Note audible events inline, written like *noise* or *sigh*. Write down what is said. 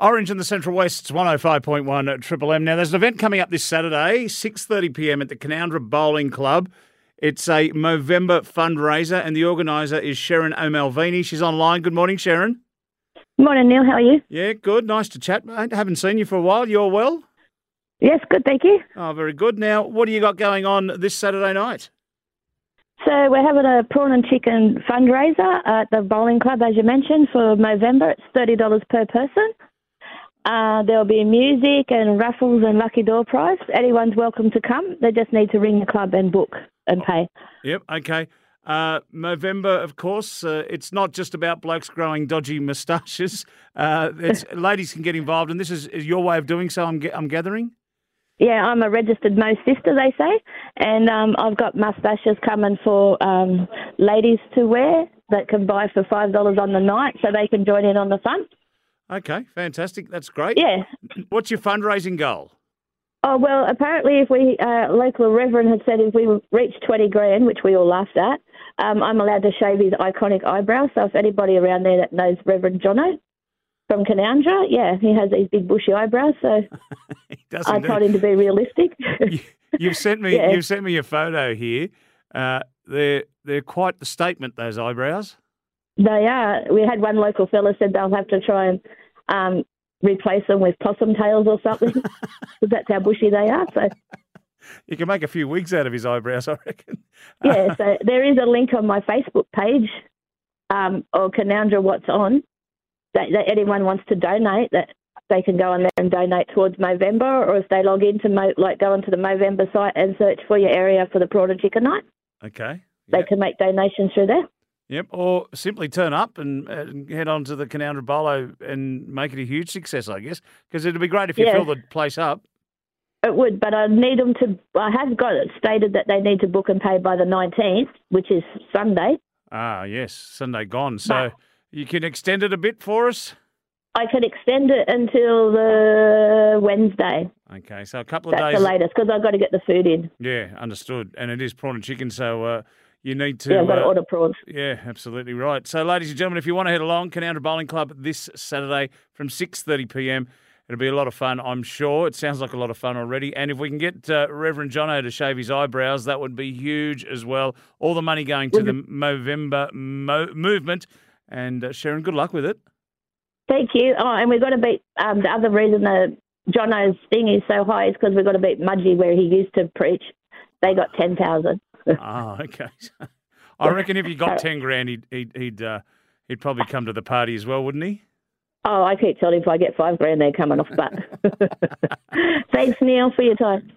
Orange in the Central West, it's 105.1 at Triple M. Now, there's an event coming up this Saturday, 6.30pm at the Canowindra Bowling Club. It's a Movember fundraiser, and the organiser is Sheryn O'Malveney. She's online. Good morning, Sharon. Morning, Neil. How are you? Yeah, good. Nice to chat, mate. Haven't seen you for a while. You're well? Yes, good, thank you. Oh, very good. Now, what do you got going on this Saturday night? So we're having a prawn and chicken fundraiser at the bowling club, as you mentioned, for Movember. It's thirty dollars per person. Uh, there'll be music and raffles and lucky door prize. Anyone's welcome to come. They just need to ring the club and book and pay. Yep, okay. Uh, Movember, of course, uh, it's not just about blokes growing dodgy moustaches. *laughs* Uh, ladies can get involved, and this is, is your way of doing so, I'm, I'm gathering? Yeah, I'm a registered Mo sister, they say, and um, I've got moustaches coming for um, ladies to wear that can buy for $5 on the night so they can join in on the fun. Okay, fantastic. That's great. Yeah. What's your fundraising goal? Oh well, apparently, if we uh, local reverend had said if we reach twenty grand, which we all laughed at, um, I'm allowed to shave his iconic eyebrows. So if anybody around there that knows Reverend Jono from Canowindra, yeah, he has these big bushy eyebrows. So *laughs* I told him to be *laughs* realistic. you, have sent me, yeah. you've sent me a photo here. Uh, they're they're quite the statement. Those eyebrows. They are. We had one local fella said they'll have to try and um, replace them with possum tails or something *laughs* because that's how bushy they are. So you can make a few wigs out of his eyebrows, I reckon. *laughs* yeah, so there is a link on my Facebook page um, or Canowindra What's On that, that, anyone wants to donate that they can go on there and donate towards Movember or if they log into Mo, like go onto the Movember site and search for your area for the prawn and chicken night. Okay. Yep. They can make donations through there. Yep, or simply turn up and, and head on to the Canowindra Bolo and make it a huge success, I guess, because it'd be great if you yeah. fill the place up. It would, but I need them to. I have got it stated that they need to book and pay by the 19th, which is Sunday. Ah, yes, Sunday gone. So but you can extend it a bit for us? I can extend it until the Wednesday. Okay, so a couple of That's days. That's the latest because I've got to get the food in. Yeah, understood. And it is prawn and chicken, so. Uh, you need to. Yeah, I've got to uh, order prawns. Yeah, absolutely right. So, ladies and gentlemen, if you want to head along, Canowindra Bowling Club this Saturday from 6.30 p.m., It'll be a lot of fun, I'm sure. It sounds like a lot of fun already. And if we can get uh, Reverend Jono to shave his eyebrows, that would be huge as well. All the money going to the Movember mo- movement. And uh, Sheryn, good luck with it. Thank you. Oh, and we've got to beat um, the other reason that Jono's thing is so high is because we've got to beat Mudgee where he used to preach. They got 10,000 oh, okay. *laughs* I reckon if he got ten grand, he'd he'd he'd, uh, he'd probably come to the party as well, wouldn't he? Oh, I keep telling if I get five grand, they're coming off. But *laughs* thanks, Neil, for your time.